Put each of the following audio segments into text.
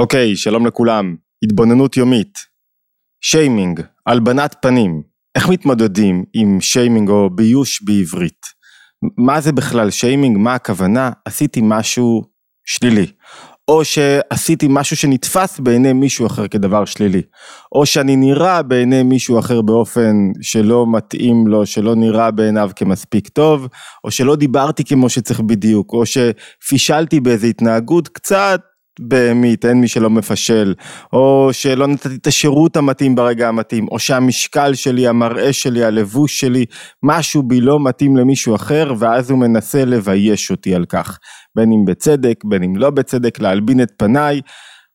אוקיי, שלום לכולם. התבוננות יומית. שיימינג, הלבנת פנים. איך מתמודדים עם שיימינג או ביוש בעברית? מה זה בכלל שיימינג? מה הכוונה? עשיתי משהו שלילי. או שעשיתי משהו שנתפס בעיני מישהו אחר כדבר שלילי. או שאני נראה בעיני מישהו אחר באופן שלא מתאים לו, שלא נראה בעיניו כמספיק טוב, או שלא דיברתי כמו שצריך בדיוק, או שפישלתי באיזה התנהגות קצת בהמית, אין מי שלא מפשל, או שלא נתתי את השירות המתאים ברגע המתאים, או שהמשקל שלי, המראה שלי, הלבוש שלי, משהו בי לא מתאים למישהו אחר, ואז הוא מנסה לבייש אותי על כך, בין אם בצדק, בין אם לא בצדק, להלבין את פניי.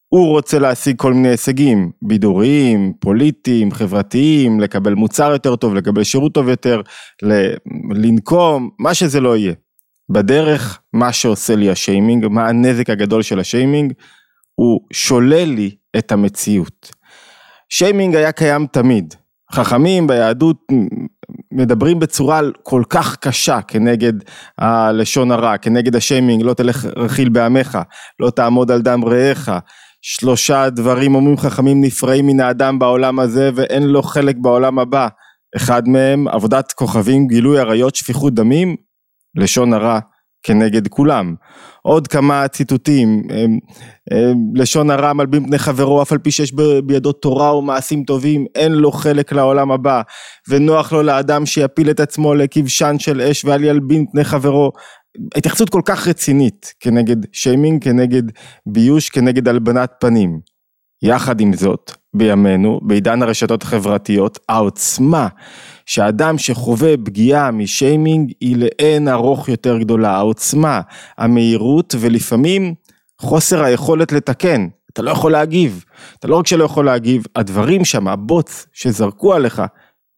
הוא רוצה להשיג כל מיני הישגים, בידוריים, פוליטיים, חברתיים, לקבל מוצר יותר טוב, לקבל שירות טוב יותר, לנקום, מה שזה לא יהיה. בדרך, מה שעושה לי השיימינג, מה הנזק הגדול של השיימינג, הוא שולל לי את המציאות. שיימינג היה קיים תמיד. חכמים ביהדות מדברים בצורה כל כך קשה כנגד הלשון הרע, כנגד השיימינג, לא תלך רכיל בעמך, לא תעמוד על דם רעך. שלושה דברים אומרים חכמים נפרעים מן האדם בעולם הזה ואין לו חלק בעולם הבא. אחד מהם עבודת כוכבים, גילוי עריות, שפיכות דמים, לשון הרע כנגד כולם. עוד כמה ציטוטים, לשון הרע מלבין פני חברו אף על פי שיש בידו תורה ומעשים טובים אין לו חלק לעולם הבא ונוח לו לאדם שיפיל את עצמו לכבשן של אש ואל ילבין פני חברו התייחסות כל כך רצינית כנגד שיימינג, כנגד ביוש, כנגד הלבנת פנים. יחד עם זאת, בימינו, בעידן הרשתות החברתיות, העוצמה שאדם שחווה פגיעה משיימינג היא לאין ארוך יותר גדולה, העוצמה, המהירות ולפעמים חוסר היכולת לתקן, אתה לא יכול להגיב, אתה לא רק שלא יכול להגיב, הדברים שם, הבוץ שזרקו עליך,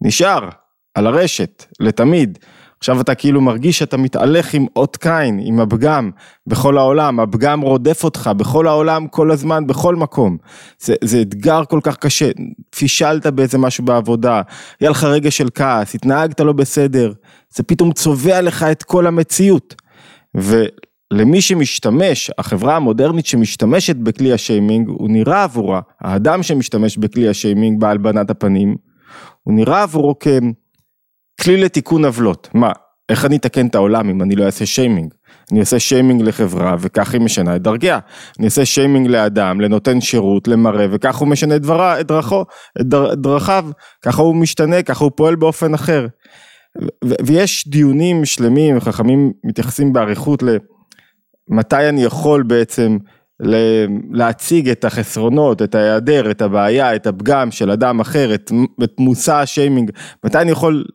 נשאר על הרשת לתמיד. עכשיו אתה כאילו מרגיש שאתה מתהלך עם אות קין, עם הפגם בכל העולם, הפגם רודף אותך בכל העולם, כל הזמן, בכל מקום. זה, זה אתגר כל כך קשה, פישלת באיזה משהו בעבודה, היה לך רגע של כעס, התנהגת לא בסדר, זה פתאום צובע לך את כל המציאות. ולמי שמשתמש, החברה המודרנית שמשתמשת בכלי השיימינג, הוא נראה עבורה, האדם שמשתמש בכלי השיימינג בהלבנת הפנים, הוא נראה עבורו כ... כלי לתיקון עוולות, מה, איך אני אתקן את העולם אם אני לא אעשה שיימינג? אני אעשה שיימינג לחברה וכך היא משנה את דרכיה. אני אעשה שיימינג לאדם, לנותן שירות, למראה וכך הוא משנה את, דברה, את, דרכו, את דר, דרכיו, ככה הוא משתנה, ככה הוא פועל באופן אחר. ויש דיונים שלמים, חכמים מתייחסים באריכות למתי אני יכול בעצם להציג את החסרונות, את ההיעדר, את הבעיה, את הפגם של אדם אחר, את, את מושא השיימינג, מתי אני יכול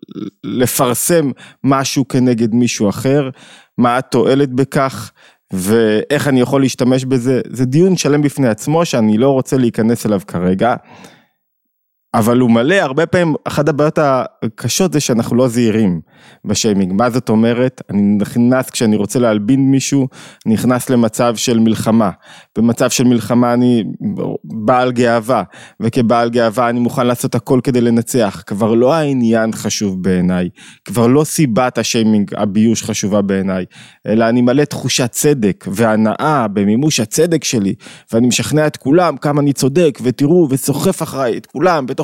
לפרסם משהו כנגד מישהו אחר, מה התועלת בכך? ואיך אני יכול להשתמש בזה, זה דיון שלם בפני עצמו שאני לא רוצה להיכנס אליו כרגע. אבל הוא מלא, הרבה פעמים, אחת הבעיות הקשות זה שאנחנו לא זהירים בשיימינג. מה זאת אומרת? אני נכנס, כשאני רוצה להלבין מישהו, נכנס למצב של מלחמה. במצב של מלחמה אני בעל גאווה, וכבעל גאווה אני מוכן לעשות הכל כדי לנצח. כבר לא העניין חשוב בעיניי, כבר לא סיבת השיימינג, הביוש חשובה בעיניי, אלא אני מלא תחושת צדק והנאה במימוש הצדק שלי, ואני משכנע את כולם כמה אני צודק, ותראו, וסוחף אחריי את כולם, בתוך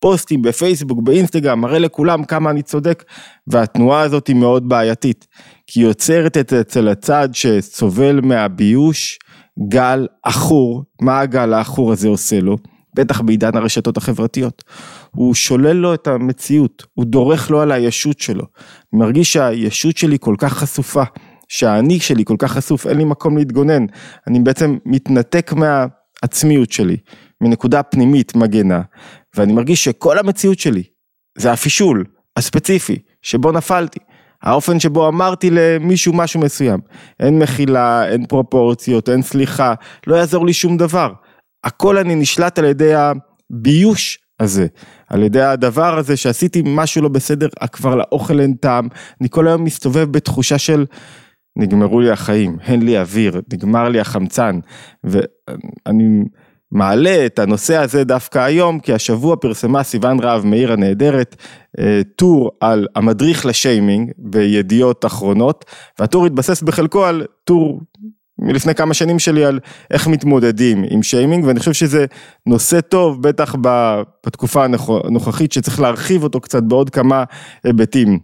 פוסטים בפייסבוק, באינסטגרם, מראה לכולם כמה אני צודק, והתנועה הזאת היא מאוד בעייתית, כי היא יוצרת את אצל הצד שסובל מהביוש גל עכור, מה הגל העכור הזה עושה לו? בטח בעידן הרשתות החברתיות. הוא שולל לו את המציאות, הוא דורך לו על הישות שלו. אני מרגיש שהישות שלי כל כך חשופה, שהאני שלי כל כך חשוף, אין לי מקום להתגונן. אני בעצם מתנתק מהעצמיות שלי. מנקודה פנימית מגנה, ואני מרגיש שכל המציאות שלי זה הפישול הספציפי שבו נפלתי. האופן שבו אמרתי למישהו משהו מסוים. אין מחילה, אין פרופורציות, אין סליחה, לא יעזור לי שום דבר. הכל אני נשלט על ידי הביוש הזה, על ידי הדבר הזה שעשיתי משהו לא בסדר, כבר לאוכל אין טעם, אני כל היום מסתובב בתחושה של נגמרו לי החיים, אין לי אוויר, נגמר לי החמצן, ואני מעלה את הנושא הזה דווקא היום, כי השבוע פרסמה סיוון רהב מאיר הנהדרת אה, טור על המדריך לשיימינג בידיעות אחרונות, והטור התבסס בחלקו על טור מלפני כמה שנים שלי על איך מתמודדים עם שיימינג ואני חושב שזה נושא טוב בטח בתקופה הנוכחית שצריך להרחיב אותו קצת בעוד כמה היבטים.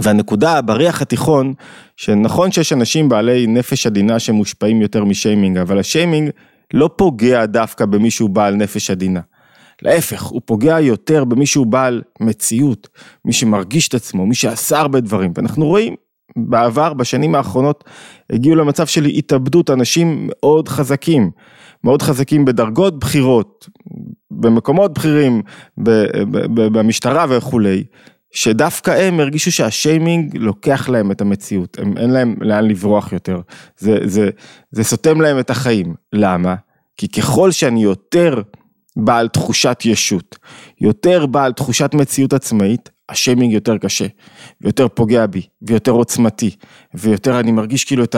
והנקודה בריח התיכון שנכון שיש אנשים בעלי נפש עדינה שמושפעים יותר משיימינג אבל השיימינג לא פוגע דווקא במישהו בעל נפש עדינה. להפך, הוא פוגע יותר במישהו בעל מציאות, מי שמרגיש את עצמו, מי שעשה הרבה דברים, ואנחנו רואים בעבר, בשנים האחרונות, הגיעו למצב של התאבדות אנשים מאוד חזקים, מאוד חזקים בדרגות בכירות, במקומות בכירים, במשטרה וכולי, שדווקא הם הרגישו שהשיימינג לוקח להם את המציאות, הם, אין להם לאן לברוח יותר, זה, זה, זה סותם להם את החיים, למה? כי ככל שאני יותר בעל תחושת ישות, יותר בעל תחושת מציאות עצמאית, השיימינג יותר קשה, ויותר פוגע בי, ויותר עוצמתי, ויותר אני מרגיש כאילו את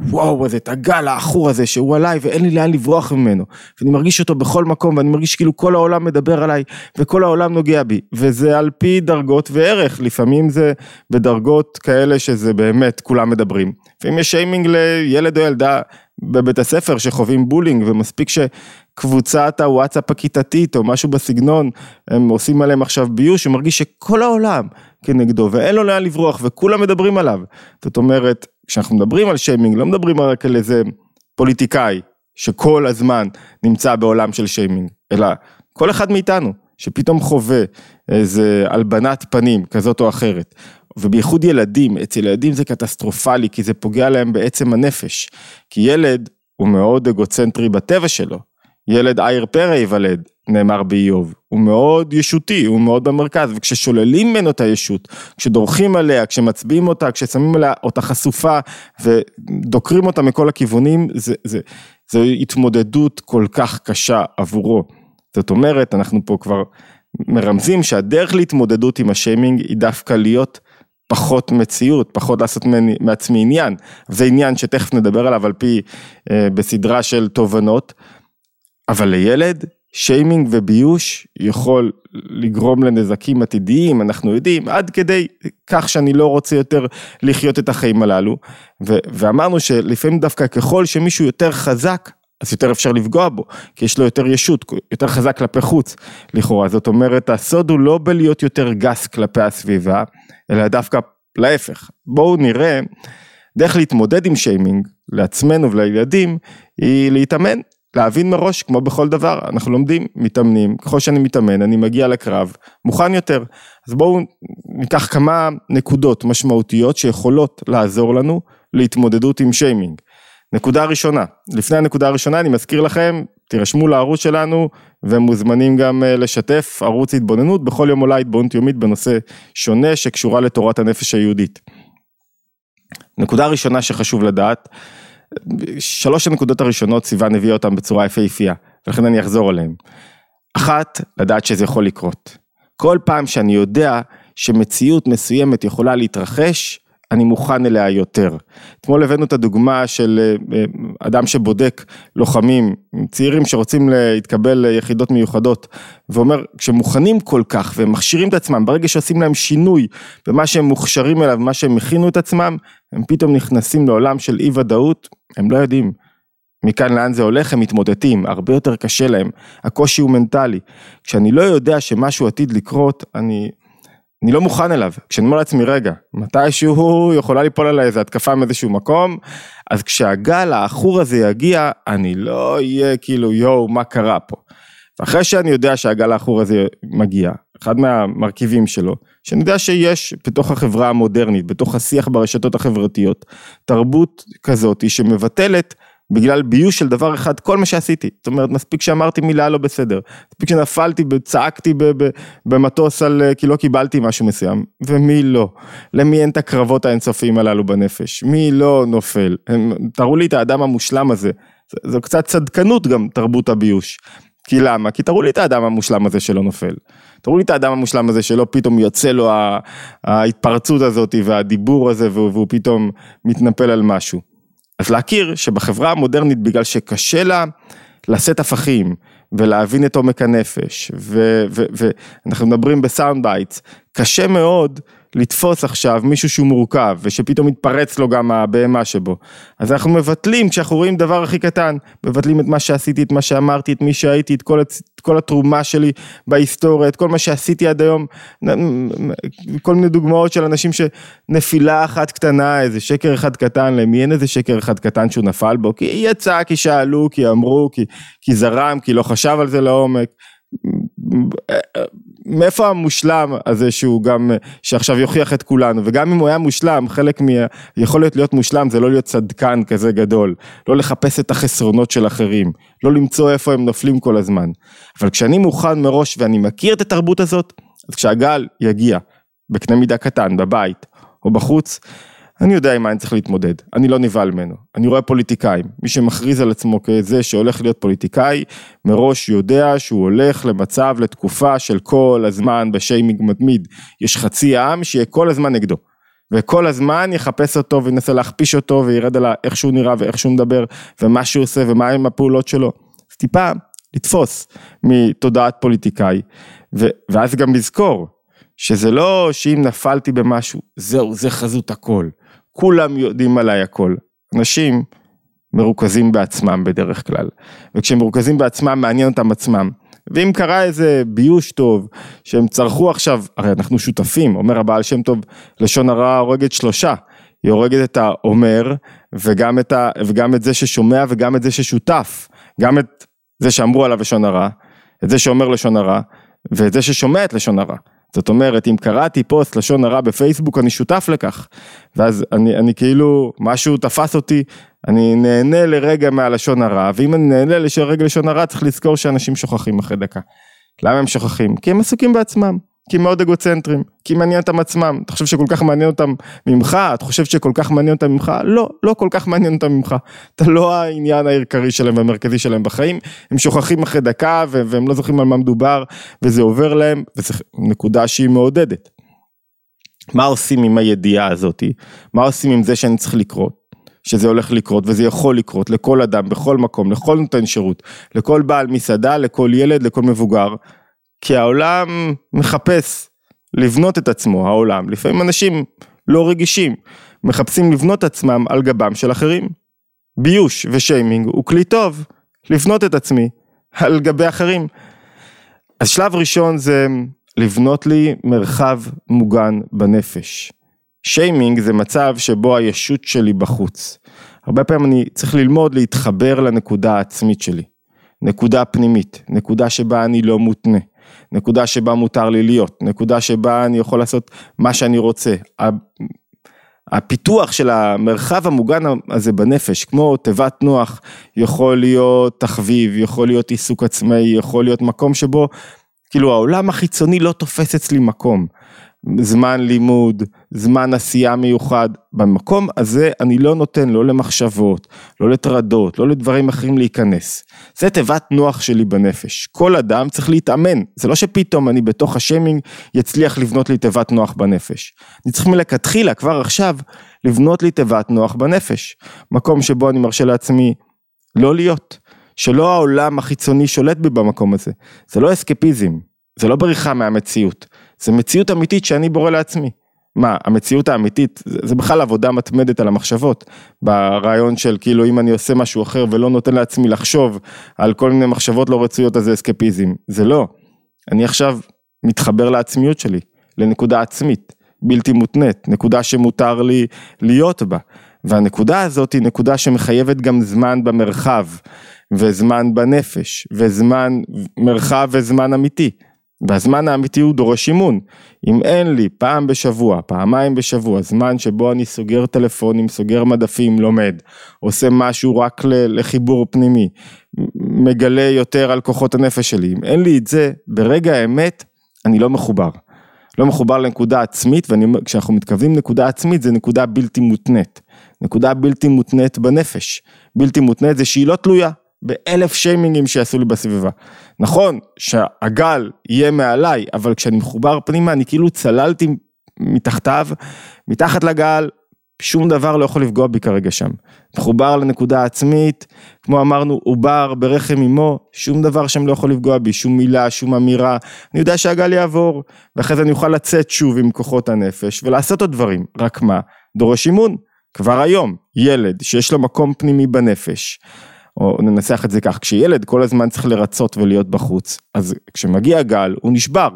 הוואו הזה, את הגל העכור הזה שהוא עליי ואין לי לאן לברוח ממנו, ואני מרגיש אותו בכל מקום, ואני מרגיש כאילו כל העולם מדבר עליי, וכל העולם נוגע בי, וזה על פי דרגות וערך, לפעמים זה בדרגות כאלה שזה באמת כולם מדברים, ואם יש שיימינג לילד או ילדה בבית הספר שחווים bullying, ומספיק ש... קבוצת הוואטסאפ הכיתתית או משהו בסגנון, הם עושים עליהם עכשיו ביוש, הוא מרגיש שכל העולם כנגדו ואין לו לאן לברוח וכולם מדברים עליו. זאת אומרת, כשאנחנו מדברים על שיימינג, לא מדברים רק על איזה פוליטיקאי שכל הזמן נמצא בעולם של שיימינג, אלא כל אחד מאיתנו שפתאום חווה איזה הלבנת פנים כזאת או אחרת. ובייחוד ילדים, אצל ילדים זה קטסטרופלי כי זה פוגע להם בעצם הנפש. כי ילד הוא מאוד אגוצנטרי בטבע שלו, ילד עיר פרא ייוולד, נאמר באיוב, הוא מאוד ישותי, הוא מאוד במרכז, וכששוללים ממנו את הישות, כשדורכים עליה, כשמצביעים אותה, כששמים עליה אותה חשופה ודוקרים אותה מכל הכיוונים, זה, זה, זה התמודדות כל כך קשה עבורו. זאת אומרת, אנחנו פה כבר מרמזים שהדרך להתמודדות עם השיימינג היא דווקא להיות פחות מציאות, פחות לעשות מעצמי עניין, זה עניין שתכף נדבר עליו על פי, אה, בסדרה של תובנות. אבל לילד שיימינג וביוש יכול לגרום לנזקים עתידיים, אנחנו יודעים, עד כדי כך שאני לא רוצה יותר לחיות את החיים הללו. ו- ואמרנו שלפעמים דווקא ככל שמישהו יותר חזק, אז יותר אפשר לפגוע בו, כי יש לו יותר ישות, יותר חזק כלפי חוץ, לכאורה. זאת אומרת, הסוד הוא לא בלהיות יותר גס כלפי הסביבה, אלא דווקא להפך. בואו נראה, דרך להתמודד עם שיימינג לעצמנו ולילדים, היא להתאמן להבין מראש, כמו בכל דבר, אנחנו לומדים, מתאמנים, ככל שאני מתאמן, אני מגיע לקרב, מוכן יותר. אז בואו ניקח כמה נקודות משמעותיות שיכולות לעזור לנו להתמודדות עם שיימינג. נקודה ראשונה, לפני הנקודה הראשונה אני מזכיר לכם, תירשמו לערוץ שלנו ומוזמנים גם אה, לשתף ערוץ התבוננות, בכל יום עולה התבוננות יומית בנושא שונה שקשורה לתורת הנפש היהודית. נקודה ראשונה שחשוב לדעת, שלוש הנקודות הראשונות סיוון הביאה אותן בצורה יפהפייה, ולכן אני אחזור עליהן. אחת, לדעת שזה יכול לקרות. כל פעם שאני יודע שמציאות מסוימת יכולה להתרחש, אני מוכן אליה יותר. אתמול הבאנו את הדוגמה של אה, אה, אדם שבודק לוחמים צעירים שרוצים להתקבל ליחידות מיוחדות ואומר כשמוכנים כל כך והם מכשירים את עצמם ברגע שעושים להם שינוי במה שהם מוכשרים אליו במה שהם הכינו את עצמם הם פתאום נכנסים לעולם של אי ודאות הם לא יודעים. מכאן לאן זה הולך הם מתמודדים הרבה יותר קשה להם. הקושי הוא מנטלי. כשאני לא יודע שמשהו עתיד לקרות אני אני לא מוכן אליו, כשאני אומר לעצמי רגע, מתישהו יכולה ליפול עליי איזה התקפה מאיזשהו מקום, אז כשהגל העכור הזה יגיע, אני לא אהיה כאילו יואו מה קרה פה. ואחרי שאני יודע שהגל העכור הזה מגיע, אחד מהמרכיבים שלו, שאני יודע שיש בתוך החברה המודרנית, בתוך השיח ברשתות החברתיות, תרבות כזאת שמבטלת בגלל ביוש של דבר אחד כל מה שעשיתי, זאת אומרת מספיק שאמרתי מילה לא בסדר, מספיק שנפלתי, צעקתי במטוס על כי לא קיבלתי משהו מסוים, ומי לא, למי אין את הקרבות האינסופיים הללו בנפש, מי לא נופל, הם, תראו לי את האדם המושלם הזה, זו קצת צדקנות גם תרבות הביוש, כי למה? כי תראו לי את האדם המושלם הזה שלא נופל. תראו לי את האדם המושלם הזה שלא פתאום יוצא לו ההתפרצות הזאת והדיבור הזה והוא פתאום מתנפל על משהו. אז להכיר שבחברה המודרנית בגלל שקשה לה לשאת הפכים ולהבין את עומק הנפש ואנחנו מדברים ב sound bites, קשה מאוד לתפוס עכשיו מישהו שהוא מורכב, ושפתאום מתפרץ לו גם הבהמה שבו. אז אנחנו מבטלים, כשאנחנו רואים דבר הכי קטן, מבטלים את מה שעשיתי, את מה שאמרתי, את מי שהייתי, את כל, את כל התרומה שלי בהיסטוריה, את כל מה שעשיתי עד היום, כל מיני דוגמאות של אנשים שנפילה אחת קטנה, איזה שקר אחד קטן, למי אין איזה שקר אחד קטן שהוא נפל בו, כי יצא, כי שאלו, כי אמרו, כי, כי זרם, כי לא חשב על זה לעומק. מאיפה המושלם הזה שהוא גם, שעכשיו יוכיח את כולנו, וגם אם הוא היה מושלם, חלק מיכולת להיות מושלם זה לא להיות צדקן כזה גדול, לא לחפש את החסרונות של אחרים, לא למצוא איפה הם נופלים כל הזמן. אבל כשאני מוכן מראש ואני מכיר את התרבות הזאת, אז כשהגל יגיע בקנה מידה קטן, בבית או בחוץ, אני יודע עם מה אני צריך להתמודד, אני לא נבהל ממנו. אני רואה פוליטיקאים, מי שמכריז על עצמו כזה שהולך להיות פוליטיקאי, מראש יודע שהוא הולך למצב, לתקופה של כל הזמן בשיימינג מתמיד. יש חצי העם שיהיה כל הזמן נגדו. וכל הזמן יחפש אותו וינסה להכפיש אותו וירד על איך שהוא נראה ואיך שהוא מדבר ומה שהוא עושה ומה עם הפעולות שלו. אז טיפה לתפוס מתודעת פוליטיקאי ואז גם לזכור שזה לא שאם נפלתי במשהו זהו זה חזות הכל. כולם יודעים עליי הכל. אנשים מרוכזים בעצמם בדרך כלל, וכשהם מרוכזים בעצמם מעניין אותם עצמם. ואם קרה איזה ביוש טוב, שהם צרכו עכשיו, הרי אנחנו שותפים, אומר הבעל שם טוב, לשון הרע הורגת שלושה. היא הורגת את האומר, וגם את, ה, וגם את זה ששומע וגם את זה ששותף. גם את זה שאמרו עליו לשון הרע, את זה שאומר לשון הרע, ואת זה ששומע את לשון הרע. זאת אומרת, אם קראתי פוסט לשון הרע בפייסבוק, אני שותף לכך. ואז אני, אני כאילו, משהו תפס אותי, אני נהנה לרגע מהלשון הרע, ואם אני נהנה לרגע לשון הרע, צריך לזכור שאנשים שוכחים אחרי דקה. למה הם שוכחים? כי הם עסוקים בעצמם. כי הם מאוד אגוצנטרים, כי מעניין אותם עצמם, אתה חושב שכל כך מעניין אותם ממך, אתה חושב שכל כך מעניין אותם ממך, לא, לא כל כך מעניין אותם ממך, אתה לא העניין העיקרי שלהם והמרכזי שלהם בחיים, הם שוכחים אחרי דקה והם לא זוכרים על מה מדובר וזה עובר להם, וזו נקודה שהיא מעודדת. מה עושים עם הידיעה הזאתי? מה עושים עם זה שאני צריך לקרות? שזה הולך לקרות וזה יכול לקרות לכל אדם, בכל מקום, לכל נותן שירות, לכל בעל מסעדה, לכל ילד, לכל מבוגר. כי העולם מחפש לבנות את עצמו, העולם. לפעמים אנשים לא רגישים, מחפשים לבנות עצמם על גבם של אחרים. ביוש ושיימינג הוא כלי טוב לבנות את עצמי על גבי אחרים. אז שלב ראשון זה לבנות לי מרחב מוגן בנפש. שיימינג זה מצב שבו הישות שלי בחוץ. הרבה פעמים אני צריך ללמוד להתחבר לנקודה העצמית שלי. נקודה פנימית, נקודה שבה אני לא מותנה. נקודה שבה מותר לי להיות, נקודה שבה אני יכול לעשות מה שאני רוצה. הפיתוח של המרחב המוגן הזה בנפש, כמו תיבת נוח, יכול להיות תחביב, יכול להיות עיסוק עצמאי, יכול להיות מקום שבו, כאילו העולם החיצוני לא תופס אצלי מקום. זמן לימוד, זמן עשייה מיוחד, במקום הזה אני לא נותן לא למחשבות, לא לטרדות, לא לדברים אחרים להיכנס. זה תיבת נוח שלי בנפש. כל אדם צריך להתאמן, זה לא שפתאום אני בתוך השיימינג יצליח לבנות לי תיבת נוח בנפש. אני צריך מלכתחילה, כבר עכשיו, לבנות לי תיבת נוח בנפש. מקום שבו אני מרשה לעצמי לא להיות, שלא העולם החיצוני שולט בי במקום הזה. זה לא אסקפיזם, זה לא בריחה מהמציאות. זה מציאות אמיתית שאני בורא לעצמי. מה, המציאות האמיתית, זה, זה בכלל עבודה מתמדת על המחשבות, ברעיון של כאילו אם אני עושה משהו אחר ולא נותן לעצמי לחשוב על כל מיני מחשבות לא רצויות אז זה אסקפיזם, זה לא. אני עכשיו מתחבר לעצמיות שלי, לנקודה עצמית, בלתי מותנית, נקודה שמותר לי להיות בה. והנקודה הזאת היא נקודה שמחייבת גם זמן במרחב, וזמן בנפש, וזמן, מרחב וזמן אמיתי. והזמן האמיתי הוא דורש אימון. אם אין לי פעם בשבוע, פעמיים בשבוע, זמן שבו אני סוגר טלפונים, סוגר מדפים, לומד, עושה משהו רק לחיבור פנימי, מגלה יותר על כוחות הנפש שלי, אם אין לי את זה, ברגע האמת, אני לא מחובר. לא מחובר לנקודה עצמית, וכשאנחנו מתכוונים נקודה עצמית, זה נקודה בלתי מותנית. נקודה בלתי מותנית בנפש. בלתי מותנית זה שהיא לא תלויה. באלף שיימינגים שיעשו לי בסביבה. נכון שהגל יהיה מעליי, אבל כשאני מחובר פנימה אני כאילו צללתי מתחתיו, מתחת לגל, שום דבר לא יכול לפגוע בי כרגע שם. מחובר לנקודה העצמית, כמו אמרנו, עובר ברחם אמו, שום דבר שם לא יכול לפגוע בי, שום מילה, שום אמירה. אני יודע שהגל יעבור, ואחרי זה אני אוכל לצאת שוב עם כוחות הנפש ולעשות עוד דברים. רק מה? דורש אימון. כבר היום, ילד שיש לו מקום פנימי בנפש, או ננסח את זה כך, כשילד כל הזמן צריך לרצות ולהיות בחוץ, אז כשמגיע גל הוא נשבר.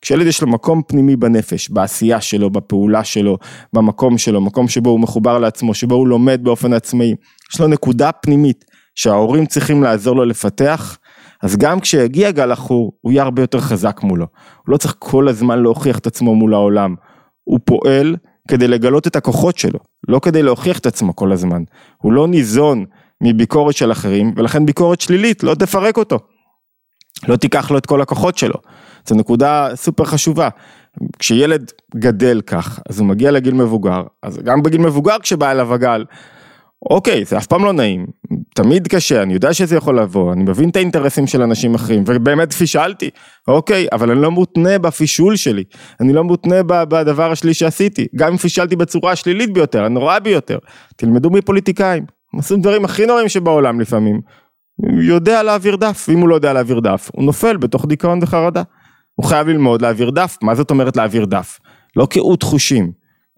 כשילד יש לו מקום פנימי בנפש, בעשייה שלו, בפעולה שלו, במקום שלו, מקום שבו הוא מחובר לעצמו, שבו הוא לומד באופן עצמאי, יש לו נקודה פנימית שההורים צריכים לעזור לו לפתח, אז גם כשיגיע גל עכור, הוא יהיה הרבה יותר חזק מולו. הוא לא צריך כל הזמן להוכיח את עצמו מול העולם. הוא פועל כדי לגלות את הכוחות שלו, לא כדי להוכיח את עצמו כל הזמן. הוא לא ניזון מביקורת של אחרים, ולכן ביקורת שלילית לא תפרק אותו. לא תיקח לו את כל הכוחות שלו. זו נקודה סופר חשובה. כשילד גדל כך, אז הוא מגיע לגיל מבוגר, אז גם בגיל מבוגר כשבא אליו הגל, אוקיי, זה אף פעם לא נעים, תמיד קשה, אני יודע שזה יכול לבוא, אני מבין את האינטרסים של אנשים אחרים, ובאמת פישלתי, אוקיי, אבל אני לא מותנה בפישול שלי, אני לא מותנה בדבר השלי שעשיתי, גם אם פישלתי בצורה השלילית ביותר, הנוראה ביותר, תלמדו מפוליטיקאים, עושים דברים הכי נוראים שבעולם לפעמים. הוא יודע להעביר דף, ואם הוא לא יודע להעביר דף, הוא נופל בתוך דיכאון וחרדה. הוא חייב ללמוד להעביר דף, מה זאת אומרת להעביר דף? לא קהות חושים.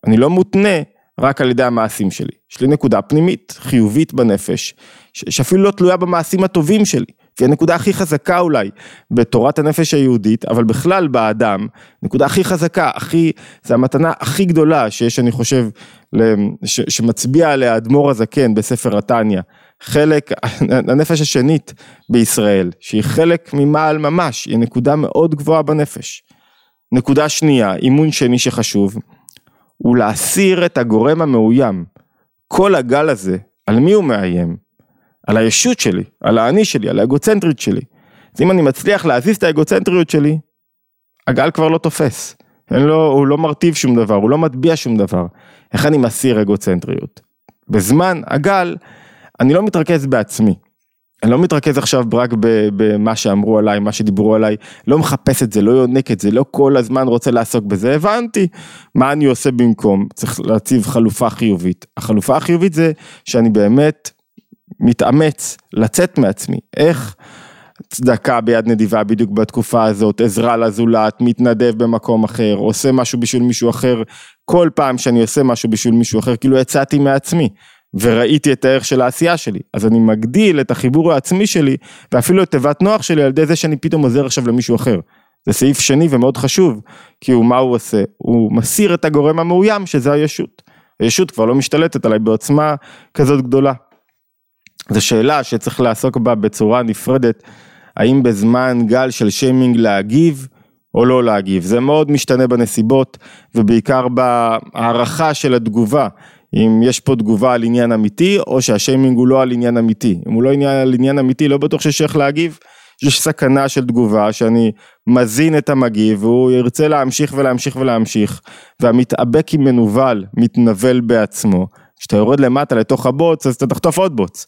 אני לא מותנה רק על ידי המעשים שלי. יש לי נקודה פנימית, חיובית בנפש, שאפילו לא תלויה במעשים הטובים שלי. הנקודה הכי חזקה אולי בתורת הנפש היהודית, אבל בכלל באדם, נקודה הכי חזקה, הכי, זה המתנה הכי גדולה שיש אני חושב, ש, שמצביע עליה אדמו"ר הזקן בספר התניא, חלק, הנפש השנית בישראל, שהיא חלק ממעל ממש, היא נקודה מאוד גבוהה בנפש. נקודה שנייה, אימון שני שחשוב, הוא להסיר את הגורם המאוים. כל הגל הזה, על מי הוא מאיים? על הישות שלי, על האני שלי, על האגוצנטרית שלי. אז אם אני מצליח להזיז את האגוצנטריות שלי, הגל כבר לא תופס. לו, הוא לא מרטיב שום דבר, הוא לא מטביע שום דבר. איך אני מסיר אגוצנטריות? בזמן הגל, אני לא מתרכז בעצמי. אני לא מתרכז עכשיו רק במה שאמרו עליי, מה שדיברו עליי, לא מחפש את זה, לא יונק את זה, לא כל הזמן רוצה לעסוק בזה, הבנתי מה אני עושה במקום, צריך להציב חלופה חיובית. החלופה החיובית זה שאני באמת מתאמץ לצאת מעצמי, איך צדקה ביד נדיבה בדיוק בתקופה הזאת, עזרה לזולת, מתנדב במקום אחר, עושה משהו בשביל מישהו אחר, כל פעם שאני עושה משהו בשביל מישהו אחר, כאילו יצאתי מעצמי. וראיתי את הערך של העשייה שלי, אז אני מגדיל את החיבור העצמי שלי, ואפילו את תיבת נוח שלי על ידי זה שאני פתאום עוזר עכשיו למישהו אחר. זה סעיף שני ומאוד חשוב, כי הוא, מה הוא עושה? הוא מסיר את הגורם המאוים שזה הישות. הישות כבר לא משתלטת עליי בעוצמה כזאת גדולה. זו שאלה שצריך לעסוק בה בצורה נפרדת, האם בזמן גל של שיימינג להגיב או לא להגיב, זה מאוד משתנה בנסיבות ובעיקר בהערכה של התגובה, אם יש פה תגובה על עניין אמיתי או שהשיימינג הוא לא על עניין אמיתי, אם הוא לא עניין על עניין אמיתי לא בטוח שיש איך להגיב, יש סכנה של תגובה שאני מזין את המגיב והוא ירצה להמשיך ולהמשיך ולהמשיך והמתאבק עם מנוול מתנבל בעצמו כשאתה יורד למטה לתוך הבוץ, אז אתה תחטוף עוד בוץ.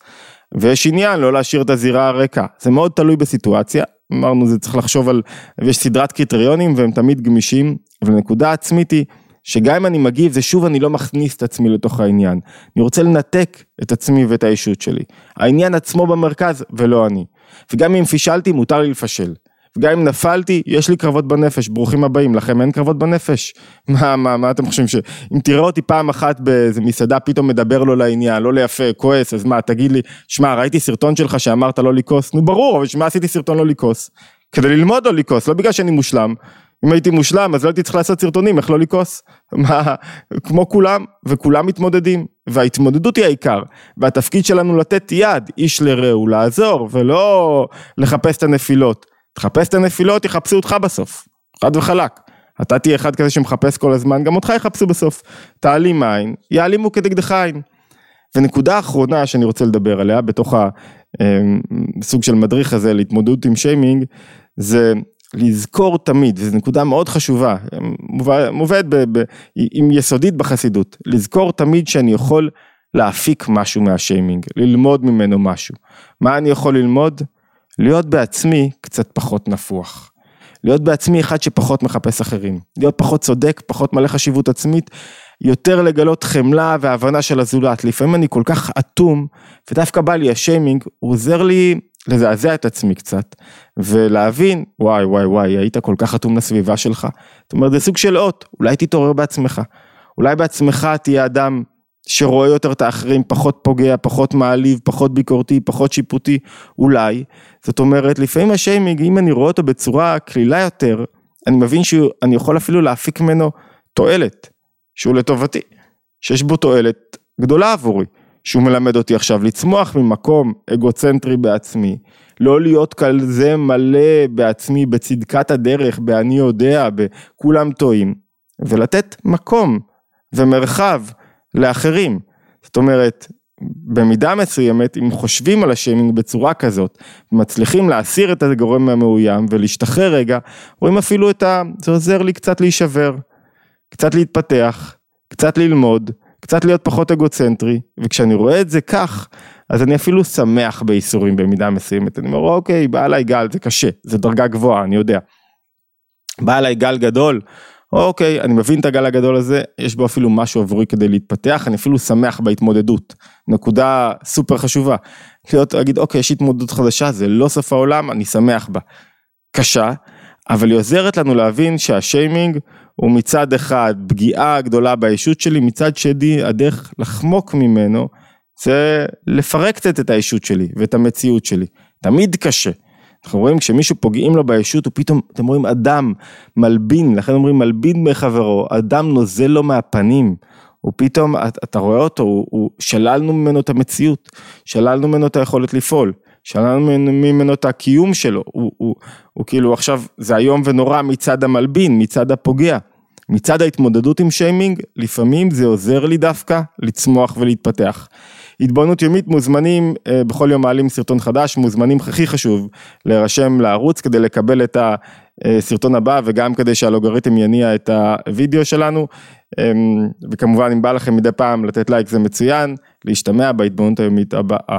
ויש עניין לא להשאיר את הזירה הריקה. זה מאוד תלוי בסיטואציה. אמרנו, זה צריך לחשוב על, ויש סדרת קריטריונים והם תמיד גמישים, אבל הנקודה העצמית היא, שגם אם אני מגיב, זה שוב אני לא מכניס את עצמי לתוך העניין. אני רוצה לנתק את עצמי ואת האישות שלי. העניין עצמו במרכז ולא אני. וגם אם פישלתי, מותר לי לפשל. וגם אם נפלתי, יש לי קרבות בנפש, ברוכים הבאים, לכם אין קרבות בנפש? מה, מה, מה אתם חושבים, שאם תראה אותי פעם אחת באיזה מסעדה, פתאום מדבר לו לעניין, לא ליפה, כועס, אז מה, תגיד לי, שמע, ראיתי סרטון שלך שאמרת לא לכעוס, נו ברור, אבל שמע עשיתי סרטון לא לכעוס? כדי ללמוד לא לכעוס, לא בגלל שאני מושלם. אם הייתי מושלם, אז לא הייתי צריך לעשות סרטונים, איך לא לכעוס? מה, כמו כולם, וכולם מתמודדים, וההתמודדות היא העיקר, והתפקיד שלנו לתת יד, איש לרעהו, לעזור, ולא לחפש את הנפילות. תחפש את הנפילות, יחפשו אותך בסוף, חד וחלק. אתה תהיה אחד כזה שמחפש כל הזמן, גם אותך יחפשו בסוף. תעלים עין, יעלימו כנגדך עין. ונקודה אחרונה שאני רוצה לדבר עליה, בתוך הסוג אמ, של מדריך הזה להתמודדות עם שיימינג, זה לזכור תמיד, וזו נקודה מאוד חשובה, מובאת, עם יסודית בחסידות, לזכור תמיד שאני יכול להפיק משהו מהשיימינג, ללמוד ממנו משהו. מה אני יכול ללמוד? להיות בעצמי קצת פחות נפוח. להיות בעצמי אחד שפחות מחפש אחרים. להיות פחות צודק, פחות מלא חשיבות עצמית, יותר לגלות חמלה והבנה של הזולת. לפעמים אני כל כך אטום, ודווקא בא לי השיימינג, הוא עוזר לי לזעזע את עצמי קצת, ולהבין, וואי וואי וואי, היית כל כך אטום לסביבה שלך. זאת אומרת, זה סוג של אות, אולי תתעורר בעצמך. אולי בעצמך תהיה אדם שרואה יותר את האחרים, פחות פוגע, פחות מעליב, פחות ביקורתי, פחות שיפוטי, אולי. זאת אומרת, לפעמים השיימינג, אם אני רואה אותו בצורה קלילה יותר, אני מבין שאני יכול אפילו להפיק ממנו תועלת, שהוא לטובתי, שיש בו תועלת גדולה עבורי, שהוא מלמד אותי עכשיו לצמוח ממקום אגוצנטרי בעצמי, לא להיות כזה מלא בעצמי, בצדקת הדרך, ב"אני יודע", בכולם טועים, ולתת מקום ומרחב לאחרים. זאת אומרת, במידה מסוימת, אם חושבים על השיימינג בצורה כזאת, מצליחים להסיר את הגורם המאוים ולהשתחרר רגע, רואים אפילו את ה... זה עוזר לי קצת להישבר, קצת להתפתח, קצת ללמוד, קצת להיות פחות אגוצנטרי, וכשאני רואה את זה כך, אז אני אפילו שמח בייסורים במידה מסוימת. אני אומר, אוקיי, בא אליי גל, זה קשה, זה דרגה גבוהה, אני יודע. בא אליי גל גדול, אוקיי, אני מבין את הגל הגדול הזה, יש בו אפילו משהו עבורי כדי להתפתח, אני אפילו שמח בהתמודדות, נקודה סופר חשובה. להיות, להגיד, אוקיי, יש התמודדות חדשה, זה לא סוף העולם, אני שמח בה. קשה, אבל היא עוזרת לנו להבין שהשיימינג הוא מצד אחד פגיעה גדולה בישות שלי, מצד שני הדרך לחמוק ממנו זה לפרק קצת את הישות שלי ואת המציאות שלי. תמיד קשה. אנחנו רואים כשמישהו פוגעים לו בישות הוא פתאום, אתם רואים אדם מלבין, לכן אומרים מלבין מחברו, אדם נוזל לו מהפנים, הוא פתאום, אתה רואה אותו, הוא, הוא, שללנו ממנו את המציאות, שללנו ממנו את היכולת לפעול, שללנו ממנו את הקיום שלו, הוא, הוא, הוא כאילו עכשיו, זה איום ונורא מצד המלבין, מצד הפוגע. מצד ההתמודדות עם שיימינג, לפעמים זה עוזר לי דווקא לצמוח ולהתפתח. התבוננות יומית מוזמנים, אה, בכל יום מעלים סרטון חדש, מוזמנים הכי חשוב להירשם לערוץ כדי לקבל את הסרטון הבא וגם כדי שהלוגריתם יניע את הוידאו שלנו. אמ, וכמובן אם בא לכם מדי פעם לתת לייק זה מצוין, להשתמע בהתבוננות היומית הבאה.